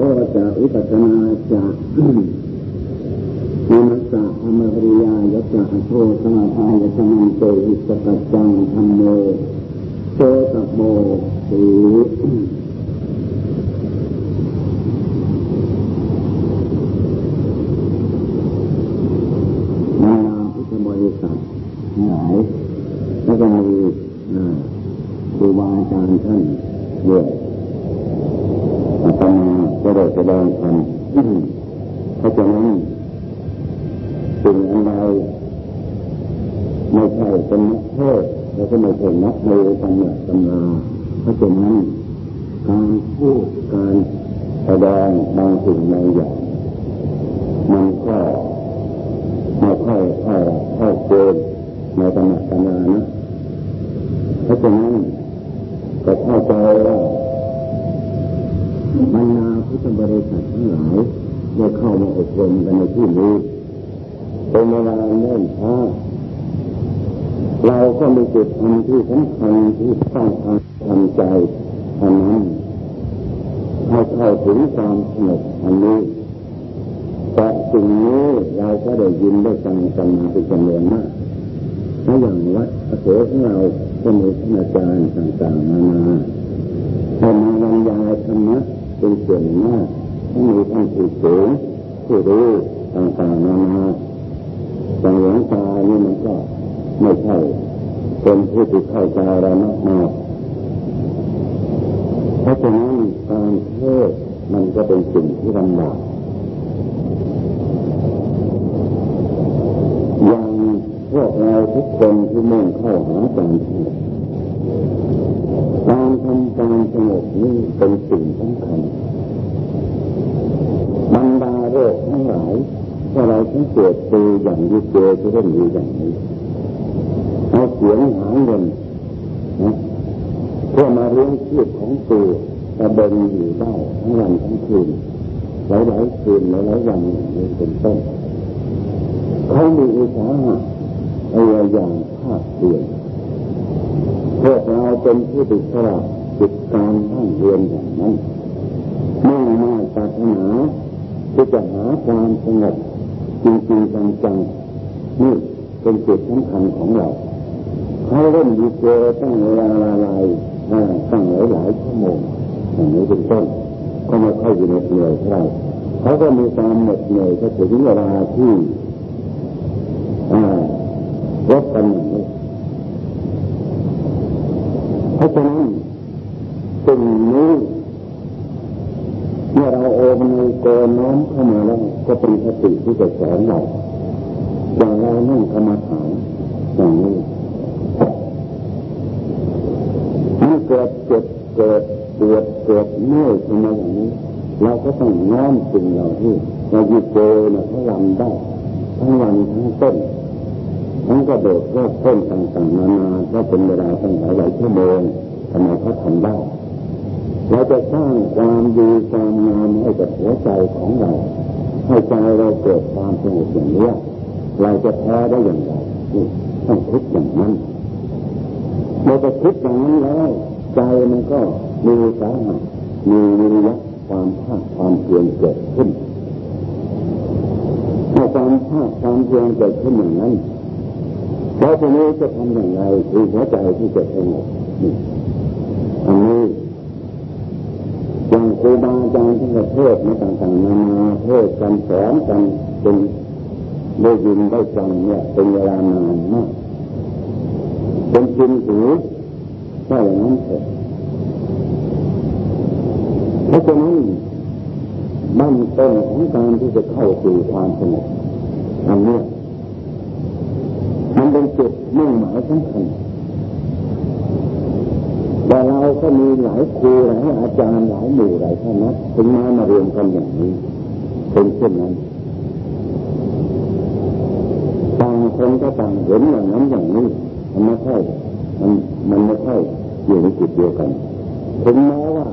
พราะว่าจะวิปัสนาจะนิมัสสะธรรมปริยายะจะโทสมาทายะมันเตอิสกัจจังธรรมโมโตตโมสีนานาพุทธบริษัทหลายแล้วก็มีครูบาอาจารย์ท่านเยอะอาตมาก็ได้แสดงธรรมเพราะฉะนั้นสิ่งอันใดไม่ใช่เป็นนักเทศแล้วก็ไม่ใช่นักเลตำหนักตำนาเพราะฉะนั้นการพูดการแสดงบางสิ่งบางอย่างมันก็ไม่ค่อยเข้าเข้าเกณฑ์ในตำหนักตำนานะเพราะฉะนั้นก็เข้าใจว่าบรรดาพุทธบริษัททั้งหลายได้เข้ามาอบรมกันในที่นี้เป็นเวลาเนิ่นช้า เราก็มีจุดทำที่สำคัญที่ต้องการทำใจอันนั้นให้เข้าถึงความสงบอันนี้แต่สิ่งนี้เราก็ได้ยินได้ฟังกันมาเป็นจำนวนมากถ้าอย่างวัดพระโสของเราก็มีท่านอาจารย์ต่างๆมามาให้มาบรรยายธรรมะเป็นส่วนมากที่มีทั้งผู้สูงผู้รู้ต่างๆนานาแต่หลวงตานี่มันก็ ไม่ใช่เป็นผู้ที่เข้าใจอะไรมากมากเพราะฉะนั้นการเทศมันก็เป็นสิ่งที่ลำบากอย่างพวกเราทุกคนที่มุ่งเข้าหาการเทศการทำการสงบนี่เป็นสิ่งสำคัญบรรดาโรคทั้งหลายถ้าเราสังเกตดูอย่างที่เจอจะเล่นอยู่อย่างนี้ เสียงหาเงินนะเพื่อมาเลี้ยงชีพของตัวตะเบงอยู่ได้ทั้งวันทั้งคืนหลายหลายคืนหลายหลายวันนี้เป็นต้นเขามีอุตสาหะพยายามภาคเปลี่ยนพวกเราเป็นผู้ติดสระจิตการตั้งเรียนอย่างนั้นมุ่งมาปรารถนาที่จะหาความสงบจริงๆจังๆนี่เป็นจุดสำคัญของเรา เขาเล่นดีเจตั้งเวลาละลายตั้งหลายหลายชั่วโมงอย่างนี้เป็นต้นก็ไม่ค่อยอยู่ในเหนื่อยเท่าไหร่เขาก็มีความเหน็ดเหนื่อยถ้าถึงเวลาที่รบกันอย่างนี้เพราะฉะนั้นสิ่งนี้เมื่อเราโอมในโกน้อมเข้ามาแล้วก็เป็นสติที่จะสอนเราอย่างเรานั่งกรรมฐานอย่างนี้มัน เกิดเจ็บเกิดปวดเกิดเมื่อยขึ้นมาอย่างนี้เราก็ต้องน้อมสิ่งเหล่าที่เราหยุดโกนะเขาลำได้ทั้งวันทั้งต้นทั้งกระโดดรอบต้นต่างๆนานาก็เป็นเวลาตั้งหลายหลายชั่วโมงทำไมเขาทำได้เราจะสร้างความดีความงามให้กับหัวใจของเราให้ใจเราเกิดความสงบอย่างนี้เราจะแพ้ได้อย่างไรต้องคิดอย่างนั้นเราจะคิดอย่างนั้นแล้ว ใจมันก็มีสาหะมีวิริยะความภาคความเพียรเกิดขึ้นถ้าความภาคความเพียรเกิดขึ้นอย่างนั้นแล้วทีนี้จะทำอย่างไรคือหัวใจที่จะสงบอันนี้อย่างครูบาอาจารย์ทั้งประเทศมาต่างๆนานาเทศกันสอนกันเป็นได้ยินได้ฟังเนี่ยเป็นเวลานานมากเป็นจริงหู ถ้าอย่างนั้นเถอะเพราะฉะนั้นบั้นต้นของการที่จะเข้าสู่ความสงบอันนี้มันเป็นจุดมุ่งหมายสำคัญแต่เราก็มีหลายครูหลายอาจารย์หลายหมู่หลายคณะถึงมามาเรียนกันอย่างนี้เป็นเช่นนั้นต่างคนก็ต่างเห็นอย่างนั้นอย่างนี้มันไม่ใช่ มันมันไม่ใช่อยู่ในจุดเดียวกันถึงแม้ว่า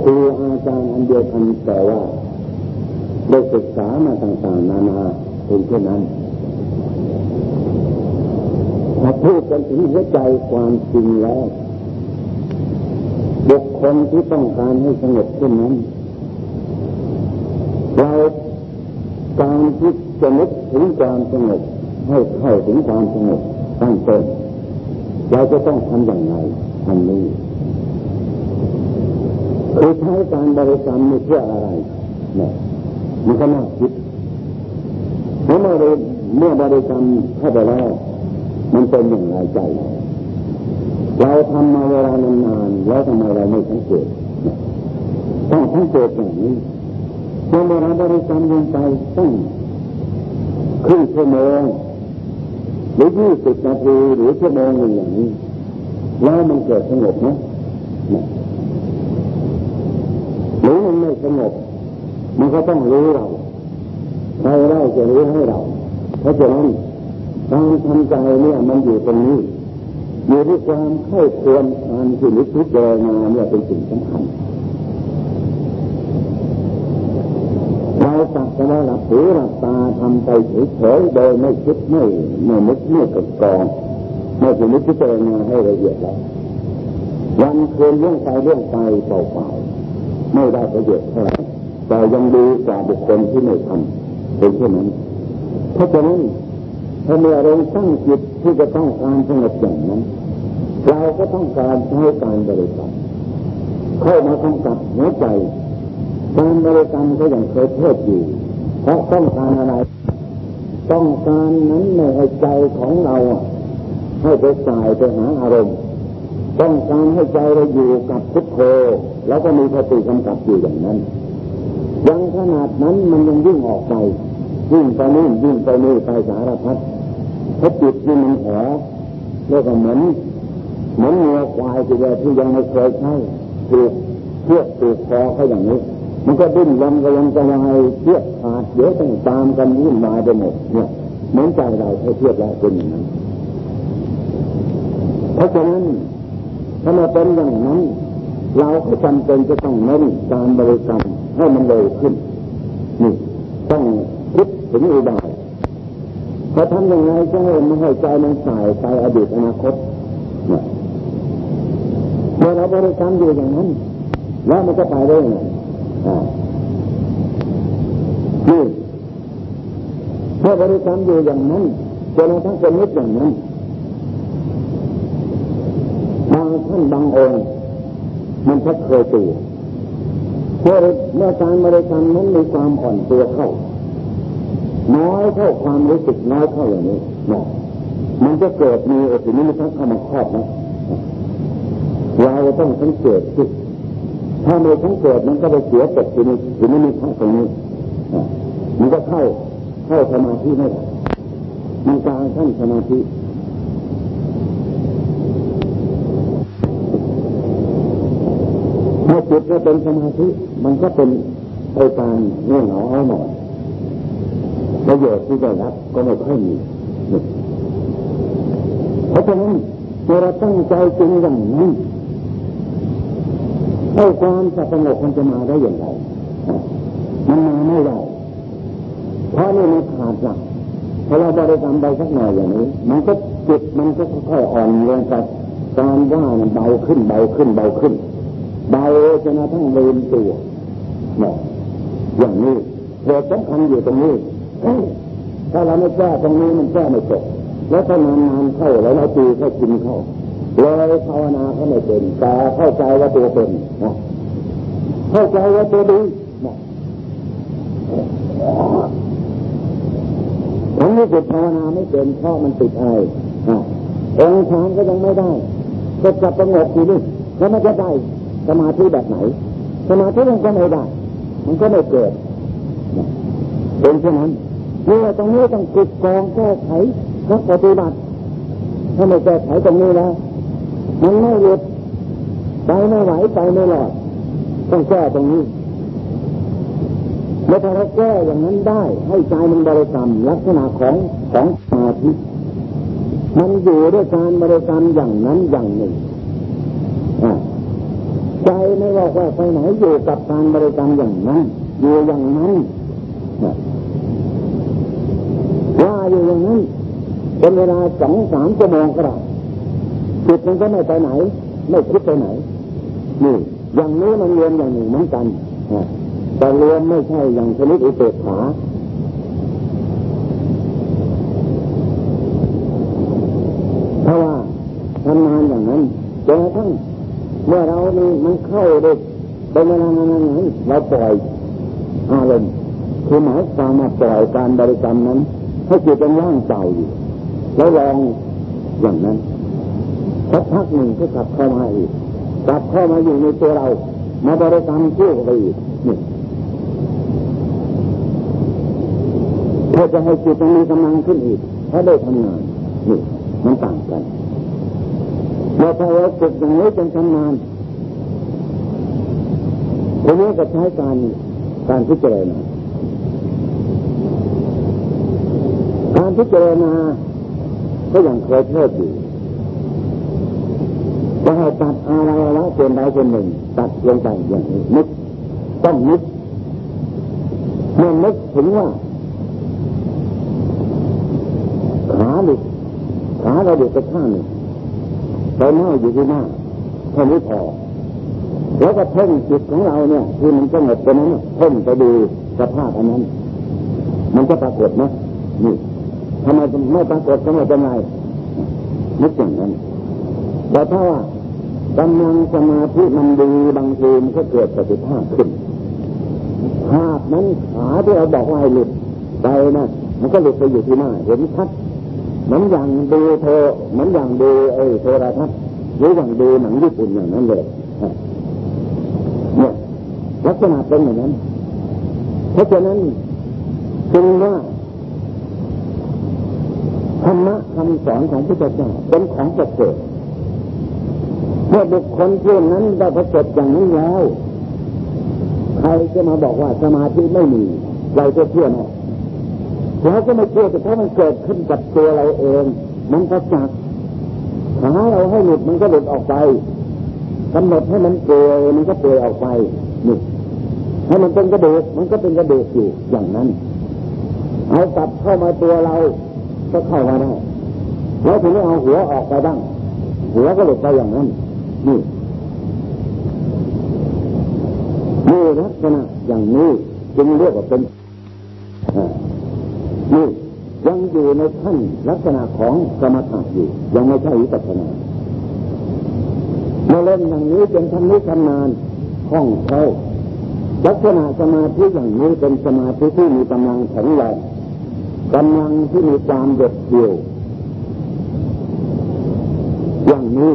ครูอาจารย์อันเดียวกันแต่ว่าได้ศึกษามาต่างๆนานาเป็นเช่นนั้นถ้าพูดกันถึงหัวใจความจริงแล้วบุคคลที่ต้องการให้สงบขึ้นนั้นเราการที่จะนึกถึงความสงบให้เข้าถึงความสงบตั้งต้น เราจะต้องทำอย่างไรทำนี้คือใช้การบริกรรมเพื่ออะไรเนี่ยมันก็น่าคิดเมื่อเราเมื่อบริกรรมเข้าไปแล้วมันเป็นอย่างไรใจ เราทำมาเวลานานๆแล้วทำไมเราไม่สังเกตต้องสังเกตอย่างนี้เมื่อเราบริกรรมลงไปต้องครึ่งชั่วโมง หรือยี่สิบนาทีหรือชั่วโมงหนึ่งอย่างนี้แล้วมันเกิดสงบไหมหรือมันไม่สงบ มันก็ต้องรู้เราใครได้จะรู้ให้เราเพราะฉะนั้นการทำใจเนี่ยมันอยู่ตรงนี้อยู่ที่ความเข้าควรการที่นิพพิจารณาเนี่ยเป็นสิ่งสำคัญเรา สักแต่ว่าหลับหูหลับตาทำไปเฉยๆโดยไม่คิดไม่ไม่นึกไม่กดกองไม่ถึงนิพพิจารณาให้ละเอียดแล้ววันคืนเรื่องไปเรื่องไปเปล่าๆไม่ได้ประโยชน์เท่าไหร่แต่ยังดีกว่าบุคคลที่ไม่ทำเป็นเช่นนั้นเพราะฉะนั้นถ้าเมื่อเราตั้งจิตที่จะต้องการสงบอย่างนั้น เราก็ต้องการใช้การบริกรรมเข้ามากำกับหัวใจ การบริกรรมก็ยังเคยเทศอยู่ เพราะต้องการอะไร ต้องการนั้นในใจของเราให้ไปสายไปหาอารมณ์ ต้องการให้ใจเราอยู่กับพุทโธแล้วก็มีสติกำกับอยู่อย่างนั้น ยังขนาดนั้นมันยังวิ่งออกไปวิ่งไปนู่นวิ่งไปนี่ไปสารพัดถ้าจิตที่มันแผลเรียกว่าเหมือนเหมือนงัวควายที่เราที่ยังไม่เคยใช้ถูกเชือกถูกคอเขาอย่างนี้ มันก็ดิ้นรนก็ยังจะวายเชือกขาดเดี๋ยวต้องตามกันวุ่นวายไปหมดเนี่ยเหมือนใจเราให้เทียบแล้วเป็นอย่างนั้นเพราะฉะนั้นถ้ามาเป็นอย่างนั้น เราก็จำเป็นจะต้องเน้นการบริกรรมให้มันเร็วขึ้นนี่ต้องคิดถึงอุบายเขาทำยังไงจะให้มันให้ใจมันสายไปอดีตอนาคตเนี่ยเมื่อเราบริกรรมอยู่อย่างนั้น แล้วมันจะไปได้ยังไง นี่เมื่อบริกรรมอยู่อย่างนั้นจนกระทั่งเป็นนิดอย่างนั้นบางท่านบางองค์มันพักเคยตัวเมื่อการบริกรรมนั้นมีความอ่อนตัวเข้า น้อยเท่าความรู้สึกน้อยเท่าอย่างนี้นะมันจะเกิดมีอสุนิมิตเข้ามาครอบนะเราต้องสังเกตสิ ถ้าไม่สังเกตมันก็ไปเสียตกอยู่ในอยู่ในมิตตรงนี้มันก็เข้าเข้าสมาธิไม่ได้มันกลางขั้นสมาธิถ้าจิตก็เป็นสมาธิมันก็เป็นไปตามเงื่อนเหงาเอาหน่อยประโยชน์ที่ได้รับก็ไม่ค่อยมีเพราะฉะนั้นเมื่อเราตั้งใจจริงอย่างนี้ ให้ความสงบมันจะมาได้อย่างไรมันมาไม่ได้เพราะนี่มันขาดหลักพอเราบริกรรมไปสักหน่อยอย่างนี้ มันก็จิตมันก็ค่อยอ่อนลงไปการว่ามันเบาขึ้นเบาขึ้นเบาขึ้นเบาจนกระทั่งลืมตัวเนี่ยอย่างนี้เหตุสำคัญอยู่ตรงนี้ถ้าเราไม่แก้ตรงนี้มันแก้ไม่จบแล้วถ้านานๆเข้าแล้วเราตีเข้ากินเข้า เลยภาวนาเขาไม่เป็นแต่เข้าใจว่าตัวเป็นเข้าใจว่าตัวดีนะผมรู้สึกภาวนาไม่เป็นเพราะมันติดอะไรองค์ฌานก็ยังไม่ได้ก็จับสงบอยู่นี่แล้วมันจะได้สมาธิแบบไหน สมาธิมันก็ไม่ได้ มันก็ไม่เกิดเป็นเช่นนั้นเมื่อตรงนี้ต้องติดกองแก้ไขนักปฏิบัติถ้าไม่แก้ไขตรงนี้แล้ว มันไม่หยุดไปไม่ไหวไปไม่หลอดต้องแก้ตรงนี้เมื่อถ้าเราแก้อย่างนั้นได้ ให้ใจมันบริกรรมลักษณะของของสมาธิมันอยู่ด้วยการบริกรรมอย่างนั้นอย่างหนึ่งใจไม่ว่าว่าไปไหนอยู่กับการบริกรรมอย่างนั้นอยู่อย่างนั้นว่าอยู่อย่างนั้นเป็นเวลาสองสามชั่วโมงก็ได้ จิตมันก็ไม่ไปไหน ไม่คิดไปไหน นี่อย่างนี้มันรวมอย่างหนึ่งเหมือนกันแต่รวมไม่ใช่อย่างชนิดอุเบกขาเพราะว่าทำงานอย่างนั้นจนกระทั่งเมื่อเรานี่มันเข้าเด้เป็นเวลานานๆนั้นเราปล่อยอารมณ์คือหมายความมาปล่อยการบริกรรมนั้นให้จิตเป็นว่างเปล่าอยู่แล้วลองอย่างนั้น สักพักหนึ่งก็กลับเข้ามาอีกกลับเข้ามาอยู่ในตัวเรา มาบริกรรมเชื่อไปอีกนี่เพื่อจะให้จิตมีกำลังขึ้นอีกถ้าได้ทำงานนี่มันต่างกันเราพอเราฝึกอย่างนี้จนทำงานทีนี้ก็ใช้การการพิจารณาการพิจารณาก็ยังเคยเทศอยู่ จะให้ตัดอะไรละเป็นใดเป็นหนึ่ง ตัดลงไปอย่างนี้นึกต้องนึกเมื่อนึกถึงว่าขาหลุดขาเราหลุดไปข้างหนึ่งไปหน้าอยู่ที่หน้าเท่านี้พอแล้วก็เพ่งจิตของเราเนี่ยคือมันสงบไปนั้นเพ่งไปดูสภาพอันนั้น มันจะปรากฏนะนี่ทำไมไม่ปรากฏทำไม่เป็นไงนึกอย่างนั้นแต่ถ้าว่า กำลังสมาธิมันดีบางทีมันก็เกิดปฏิภาคขึ้นภาพนั้นขาที่เราบอกว่าให้หลุดไปนะมันก็หลุดไปอยู่ที่หน้าเห็นชัดเหมือนอย่างดูโทเหมือนอย่างดูไอ้โทรทัศน์หรืออย่างดูหนังญี่ปุ่นอย่างนั้นเลยเนี่ยลักษณะเป็นอย่างนั้น เพราะฉะนั้นจึงว่าธรรมะคำสอนของพระเจ้าเป็นของประเสริฐ เมื่อบุคคลผู้นั้นได้ประสบอย่างนี้แล้วใครจะมาบอกว่าสมาธิไม่มี เราจะเชื่อไหมเราก็ไม่เชื่อแต่ถ้ามันเกิดขึ้นกับตัวเราเอง มันก็จักหาเราให้หลุดมันก็หลุดออกไปกำหนดให้มันเปลยมันก็เปลยออกไปนี่ให้มันเป็นกระดูกมันก็เป็นกระดูกอยู่อย่างนั้น เอากลับเข้ามาตัวเรา ก็เข้ามาได้แล้วถึงเอาหัวออกไปบ้างหัวก็หลุดไปอย่างนั้น นี่นี่ลักษณะอย่างนี้จึงเรียกว่าเป็นนี่ยังอยู่ในขั้นลักษณะของสมถะอยู่ ยังไม่ใช่วิปัสสนาเมื่อเล่นอย่างนี้เป็นทำนี้ทำนานคล่องแคล่วลักษณะสมาธิอย่างนี้เป็นสมาธิที่มีกำลังแข็งแรงกำลังที่มีความเด็ดเดี่ยวอย่างนี้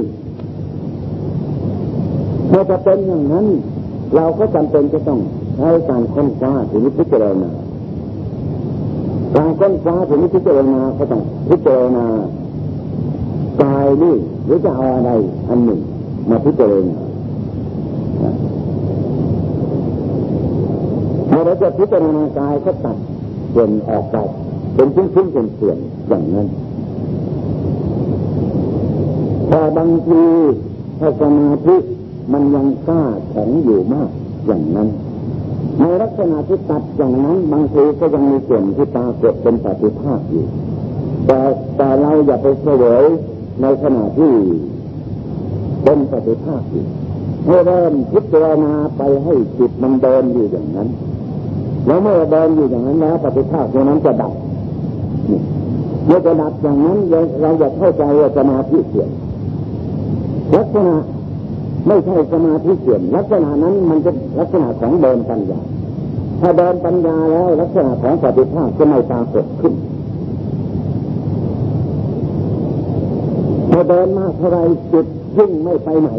เมื่อจะเป็นอย่างนั้น เราก็จำเป็นจะต้องใช้การค้นคว้าถึงพิจารณาการค้นคว้าถึงพิจารณาก็ต้องพิจารณากายนี่หรือจะเอาอะไรอันหนึ่ง มาพิจารณาเมื่อเราจะพิจารณากายก็ตัดส่วนออกไปเป็นชิ้นๆเป็นส่วนอย่างนั้นแต่บางทีถ้าสมาธิ มันยังกล้าแข็งอยู่มากอย่างนั้น ในลักษณะที่ตัดอย่างนั้นบางทีก็ยังมีส่วนที่ตากดเป็นปฏิภาคอยู่ แต่แต่เราอย่าไปเสวยในขณะที่เป็นปฏิภาคอยู่ให้เริ่มพิจารณาไปให้จิตมันเดินอยู่อย่างนั้น แล้วเมื่อเดินอยู่อย่างนั้นแล้วปฏิภาคตัวนั้นจะดับเมื่อจะดับอย่างนั้นเราจะเข้าใจว่าสมาธิเสื่อมลักษณะ ไม่ใช่สมาธิเสื่อมลักษณะนั้นมันจะลักษณะของเดินปัญญา ถ้าเดินปัญญาแล้วลักษณะของปฏิภาคจะไม่ปรากฏขึ้นพอเดินมากเท่าไรจิตยิ่งไม่ไปไหน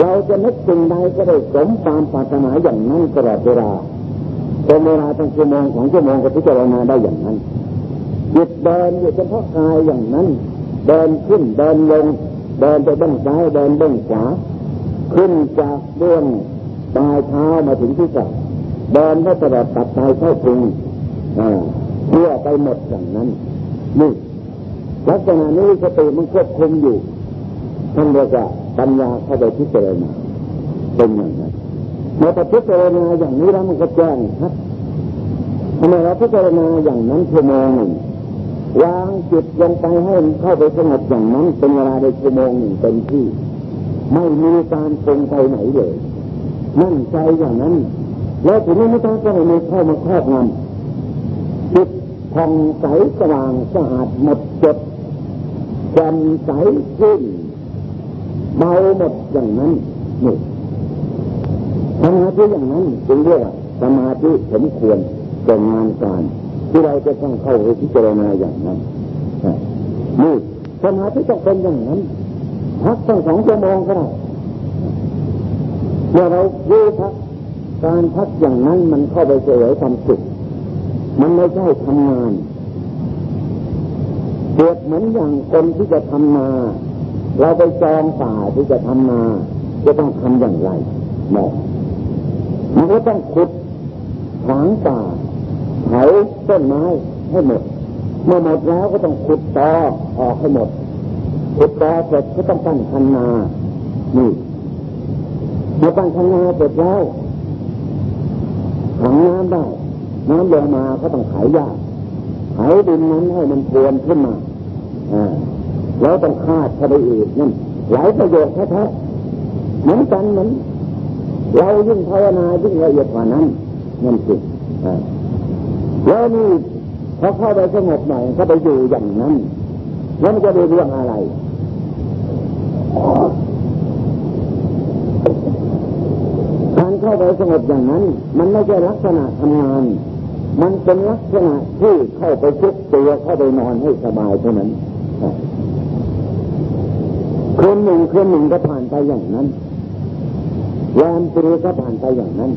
เราจะนึกสิ่งใดก็ได้สมตามปรารถนาอย่างนั้นตลอดเวลาเป็นเวลาตั้งชั่วโมงของชั่วโมงก็พิจารณาได้อย่างนั้นจิตเดินอยู่เฉพาะกายอย่างนั้น เดินขึ้นเดินลง เดินไปเบื้องซ้ายเดินเบื้องขวาขึ้นจากเบื้องปลายเท้ามาถึงที่ศีรเดินให้ตลอดตัดปลายเข้าพุงเพื่อไปหมดอย่างนั้นนี่ลักษณะนี้สติมันควบคุมอยู่ท่านเรียกว่าปัญญาเข้าไปพิจารณาเป็นอย่างนั้นเมื่อพิจารณาอย่างนี้แล้วมันก็แจ้งครับทำไมเราพิจารณาอย่างนั้นชั่วโมงหนึ่ง วางจิตลงไปให้เข้าไปสงบอย่างนั้นเป็นเวลาในชั่วโมงหนึ่งเต็มที่ ไม่มีการปรงไปไหนเลยนั่นใจอย่างนั้น แล้วถึงนี้ไม่ต้องก็ไม่เข้ามาครอบงำจิตผ่องใสสว่างสะอาดหมดจดแจ่มใสขึ้นเบาหมดอย่างนั้นนี่สมาธิอย่างนั้นจึงเรียกว่าสมาธิสมควรแก่งานการ ที่เราจะต้องเข้าไปพิจารณาอย่างนั้นนี่สมาธิต้องเป็นอย่างนั้นพักตั้งสองชั่วโมงก็ได้เมื่อเรารู้พักการพักอย่างนั้นมันเข้าไปเฉยความสุขมันไม่ใช่ทำงานเกิดเหมือนอย่างคนที่จะทำนา เราไปจองป่าที่จะทำนาจะต้องทำอย่างไรหมอมันก็ต้องขุดถางป่า เผาต้นไม้ให้หมด เมื่อหมดแล้วก็ต้องขุดตอออกให้หมด ขุดตอเสร็จก็ต้องตั้งคันนา นี่เมื่อตั้งคันนาเสร็จแล้วถังน้ำได้ น้ำลงมาก็ต้องไขยากไขดินนั้นให้มันพวนขึ้นมาอ่าแล้วต้องคาดเข้าไปอีกนั่นหลายประโยชน์แท้ๆเหมือนกันเหมือนเรายิ่งภาวนายิ่งละเอียดกว่านั้นนั่นสิ แล้วนี่พอเข้าไปสงบหน่อยก็ไปอยู่อย่างนั้นแล้วมันจะได้เรื่องอะไรการเข้าไปสงบอย่างนั้น มันไม่ใช่ลักษณะทำงาน มันเป็นลักษณะที่เข้าไปชุกตัวเข้าไปนอนให้สบายเท่านั้นคืนหนึ่งคืนหนึ่งก็ผ่านไปอย่างนั้นยามปีก็ผ่านไปอย่างนั้น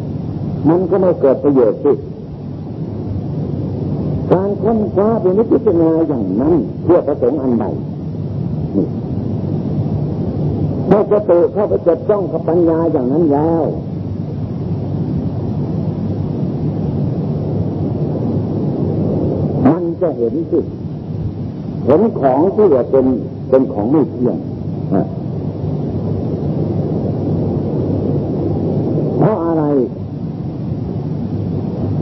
มันก็ไม่เกิดประโยชน์สิ การค้นคว้าเป็นนิพพาอย่างนั้นเพื่อประสงค์อันใดเมื่อจะติเข้าไปจดจ้องกับปัญญาอย่างนั้นแล้วมันจะเห็นสิเห็นของที่ว่าเป็นเป็นของไม่เที่ยงเพราะอะไร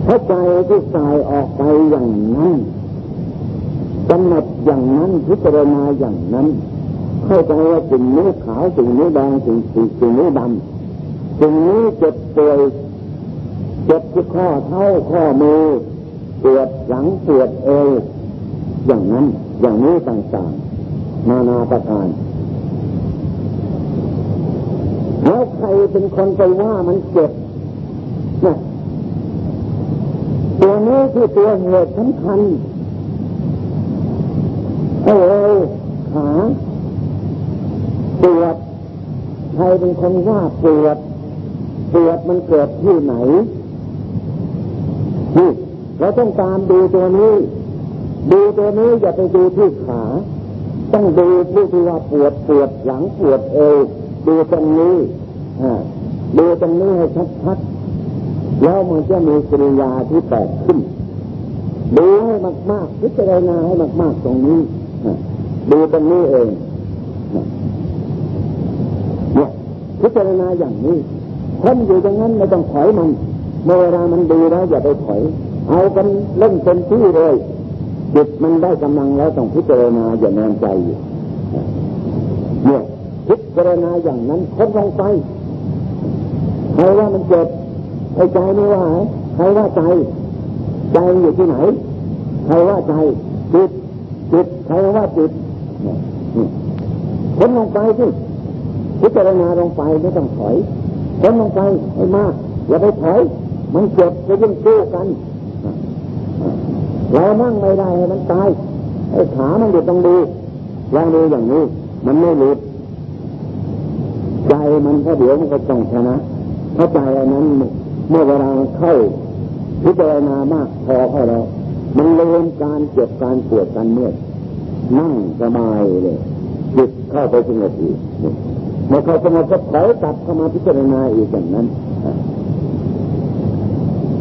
เพราะใจที่สาย อย่างนั้นกำหนดอย่างนั้นพิจารณาอย่างนั้นเข้าใจว่าสิ่งนี้ขาวสิ่งนี้แดงสิ่งสิ่งนี้ดำสิ่งนี้เจ็บป่วยเจ็บที่ข้อเท้าข้อมือปวดหลังปวดเอวอย่างนั้นอย่างนี้ต่างๆนานาประการแล้วใครเป็นคนไปว่ามันเจ็บนะ ตัวนี้คือตัวเหตุสำคัญเออขาปวดใครเป็นคนว่าปวดปวดมันเกิดที่ไหนนี่เราต้องตามดูตัวนี้ ดูตัวนี้อย่าไปดูที่ขา ต้องดูที่ว่าปวดปวดหลังปวดเอวดูตรงนี้ดูตรงนี้ให้ชัดๆ แล้วมันจะมีกิริยาที่แตกขึ้นดูให้มากๆพิจารณาให้มาก ๆ ตรงนี้ดูตรงนี้เองเนี่ยพิจารณาอย่างนี้คนอยู่อย่างนั้นไม่ต้องถอยมันเมื่อเวลามันดูแล้วอย่าไปถอย เอากันเล่นเต็มที่เลยจิตมันได้กำลังแล้วต้องพิจารณาอย่านอนใจเนี่ยพิจารณาอย่างนั้นคนลงไปใครว่ามันเจ็บ ไอ้ใจไม่ว่าใครว่าใจ ใจอยู่ที่ไหน ใครว่าใจจิตจิตใครว่าจิตคนลงไปที่พิจารณาลงไปไม่ต้องถอยคนลงไปให้มากอย่าไปถอย มันเจ็บจะยิ่งสู้กันเรานั่งไม่ได้ให้มันตายไอ้ขามันอยู่ตรงดูลองดูอย่างนี้ มันไม่หลุดใจมันก็เดี๋ยวมันก็ต้องชนะเพราะใจอันนั้น เมื่อเวลาเข้าพิจารณามากพอเข้าแล้วมันเลืมการเจ็บการปวดการเมื่อยนั่งสบายเลยจิตเข้าไปสงบอีกเมื่อเข้าสงบก็ถอยกลับเข้ามาพิจารณาอีกอย่างนั้น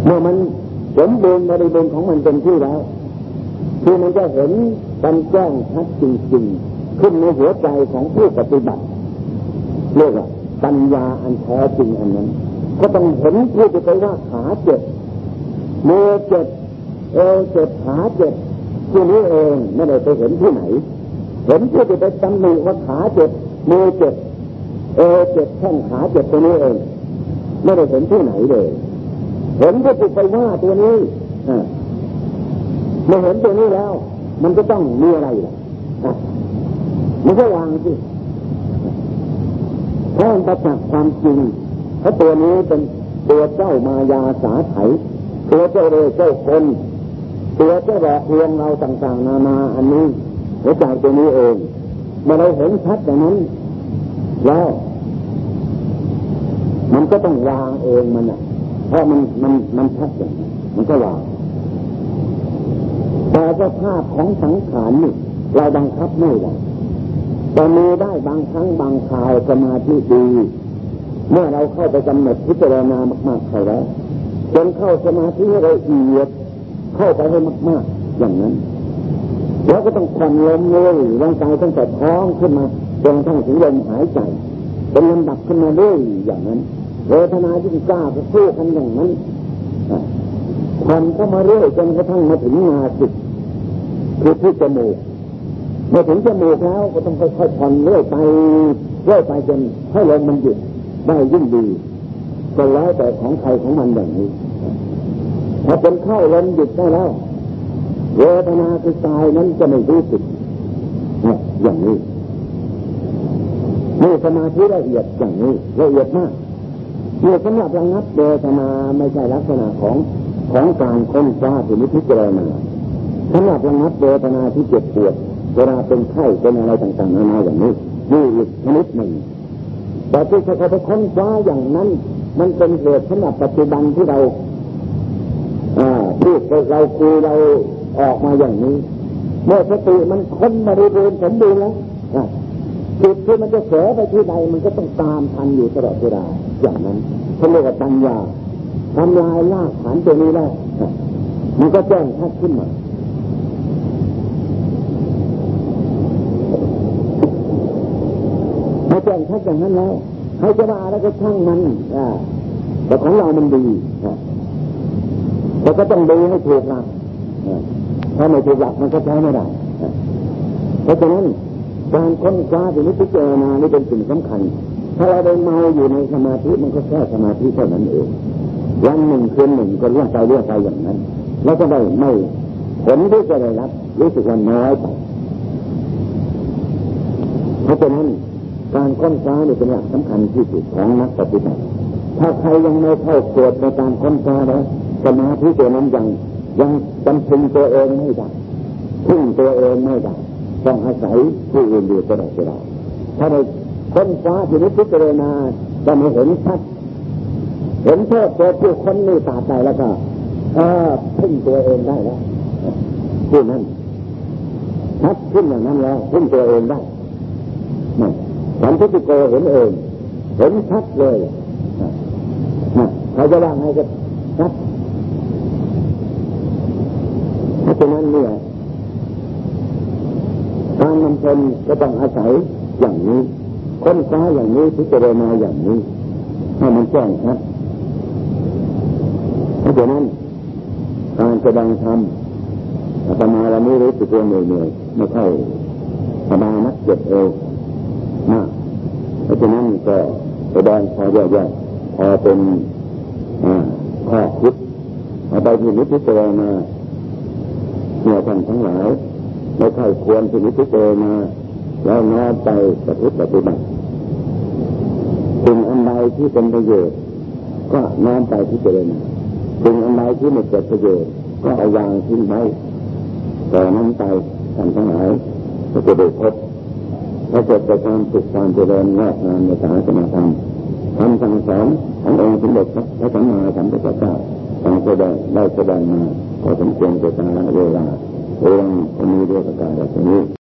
เมื่อมันสมบูรณ์บริบูรณ์ของมันเป็นที่แล้วคือมันจะเห็นกันแจ้งชัดจริงๆขึ้นในหัวใจของผู้ปฏิบัติเรียกว่าปัญญาอันแท้จริงอันนั้น ก็ต้องเห็นผู้จะไปว่าขาเจ็บมือเจ็บเอวเจ็บขาเจ็บที่นี้เองไม่ได้ไปเห็นที่ไหน เห็นผู้จะไปตำหนิว่าขาเจ็บมือเจ็บเอวเจ็บแข้งขาเจ็บตัวนี้เองไม่ได้เห็นที่ไหนเลย เห็นผู้จะไปว่าตัวนี้เมื่อเห็นตัวนี้แล้ว มันก็ต้องมีอะไรล่ะมันก็วางสิเพราะมันประจักษ์ความจริง เพราะตัวนี้เป็นตัวเจ้ามายาสาไถตัวเจ้าเรเจ้าคนตัวเจ้าบอกลวงเราต่างๆ นานาอันนี้หัวใจตัวนี้เองเมื่อเราเห็นชัดอย่างนั้น แล้ว มันก็ต้องวางเองมันอะเพราะมันมันมันชัดอย่างนี้มันก็วางแต่สภาพของสังขารนี่เราบังคับไม่ได้แต่มีได้บางครั้งบางคราวสมาธิดี เมื่อเราเข้าไปกำหนดพิจารณามากๆเข้าแล้วจนเข้าสมาธิละเอียดเข้าไปให้มาก ๆ อย่างนั้นแล้วก็ต้องผ่อนลมเลยร่างกายตั้งแต่ท้องขึ้นมาจนทั้งถึงลมหายใจเป็นลำดับขึ้นมาเรื่อยอย่างนั้นเวทนายิ่งกล้าก็สู้กันอย่างนั้นผ่อนก็มาเรื่อยจนกระทั่งมาถึงนาสิกคือที่จมูกเมื่อถึงจมูกแล้วก็ต้องค่อยๆผ่อนเรื่อยไปเรื่อยไปจนให้ลมมันหยุด ได้ยิ่งดีก็แล้วแต่ของใครของมันอย่างนี้พอเป็นเข้าลมหยุดได้แล้วเวทนาคือกายนั้นจะไม่รู้สึกอย่างนี้นี่สมาธิละเอียดอย่างนี้ละเอียดมากเนี่สำหรับระงับเวทนาไม่ใช่ลักษณะของของการค้นคว้าถึงพิจารณาสำหรับระงับเวทนาที่เจ็บปวดเวลาเป็นไข้เป็นอะไรต่างๆนานาอย่างนี้นี่อีกชนิดหนึ่ง แต่ที่เขาไปค้นคว้าอย่างนั้น มันเป็นเหตุสำหรับปัจจุบันที่เราพูดเราคุยเราออกมาอย่างนี้ เมื่อสติมันค้นบริบูรณ์สมบูรณ์แล้วจิตที่มันจะเสไปที่ใดมันก็ต้องตามทันอยู่ตลอดเวลาอย่างนั้นเขาเรียกว่าปัญญาทำลายลากฐานตัวนี้แล้วมันก็แจ้งชัดขึ้นมา ให้แจ้งชัดอย่างนั้นแล้วให้จะว่าแล้วก็ช่างมันแต่ของเรามันดีแต่ก็ต้องดูให้ถูกหลักถ้าไม่ถูกหลักมันก็ใช้ไม่ได้เพราะฉะนั้นการค้นคว้าถึงนิพพานานี่เป็นสิ่งสำคัญ ถ้าเราได้เมาอยู่ในสมาธิมันก็แค่สมาธิเท่านั้นเองวันหนึ่งคืนหนึ่งก็เรื่องไปเรื่องไปอย่างนั้น แล้วก็ได้ไม่ผลที่จะได้รับรู้สึกว่าน้อยไปเพราะฉะนั้น การค้นคว้านี่เป็นหลักสำคัญที่สุดของนักปฏิบัติ ถ้าใครยังไม่เข้าเกิดในการค้นคว้าแล้วสมาธิตัวนั้นยังยังจำพึงตัวเองไม่ได้พึ่งตัวเองไม่ได้ต้องอาศัยผู้อื่นอยู่ตลอดเวลาถ้าในค้นคว้าที่นี้พิจารณาจะไม่เห็นชัดเห็นโทษตัวผู้คนนี่ตาใจแล้วก็เออพึ่งตัวเองได้แล้วผู้นั้นชัดขึ้นอย่างนั้นแล้วพึ่งตัวเองได้ สันติโกเห็นเองเห็นชัดเลยเขาจะว่าไงก็ชัดเพราะฉะนั้นเนี่ยการนำชนก็ต้องอาศัยอย่างนี้ค้นคว้าอย่างนี้พิจารณาอย่างนี้ให้มันแจ้งครับเพราะฉะนั้นการแสดงธรรมอาตมาวันนี้รู้สึกว่าเหนื่อยๆไม่ค่อยสบายนักเจ็บเอว มากเพราะฉะนั้นก็แสดงพอแย่ๆพอเป็นข้อคิดเอาไปที่นิพพานาเมื่อท่านทั้งหลายไม่ค่อยควรที่นิพพานาแล้วน้อมไปปฏิบัติปฏิบัติสิ่งอันใดที่เป็นประโยชน์ก็น้อมไปที่เจริญสิ่งอันใดที่ไม่เกิดประโยชน์ก็เอาวางทิ้งไว้แต่นั้นไปท่านทั้งหลายก็จะได้พบ และเกิดแต่ความสุขความเจริญงอกงามในศาสมาธรรมคำสั่งสอนขององค์สมเด็จพระสัมมาสัมพุทธเจ้าทางแสดงได้แสดงมาพอสมควรแก่กาลเวลาเวลาก็มีด้วยประการแบบนี้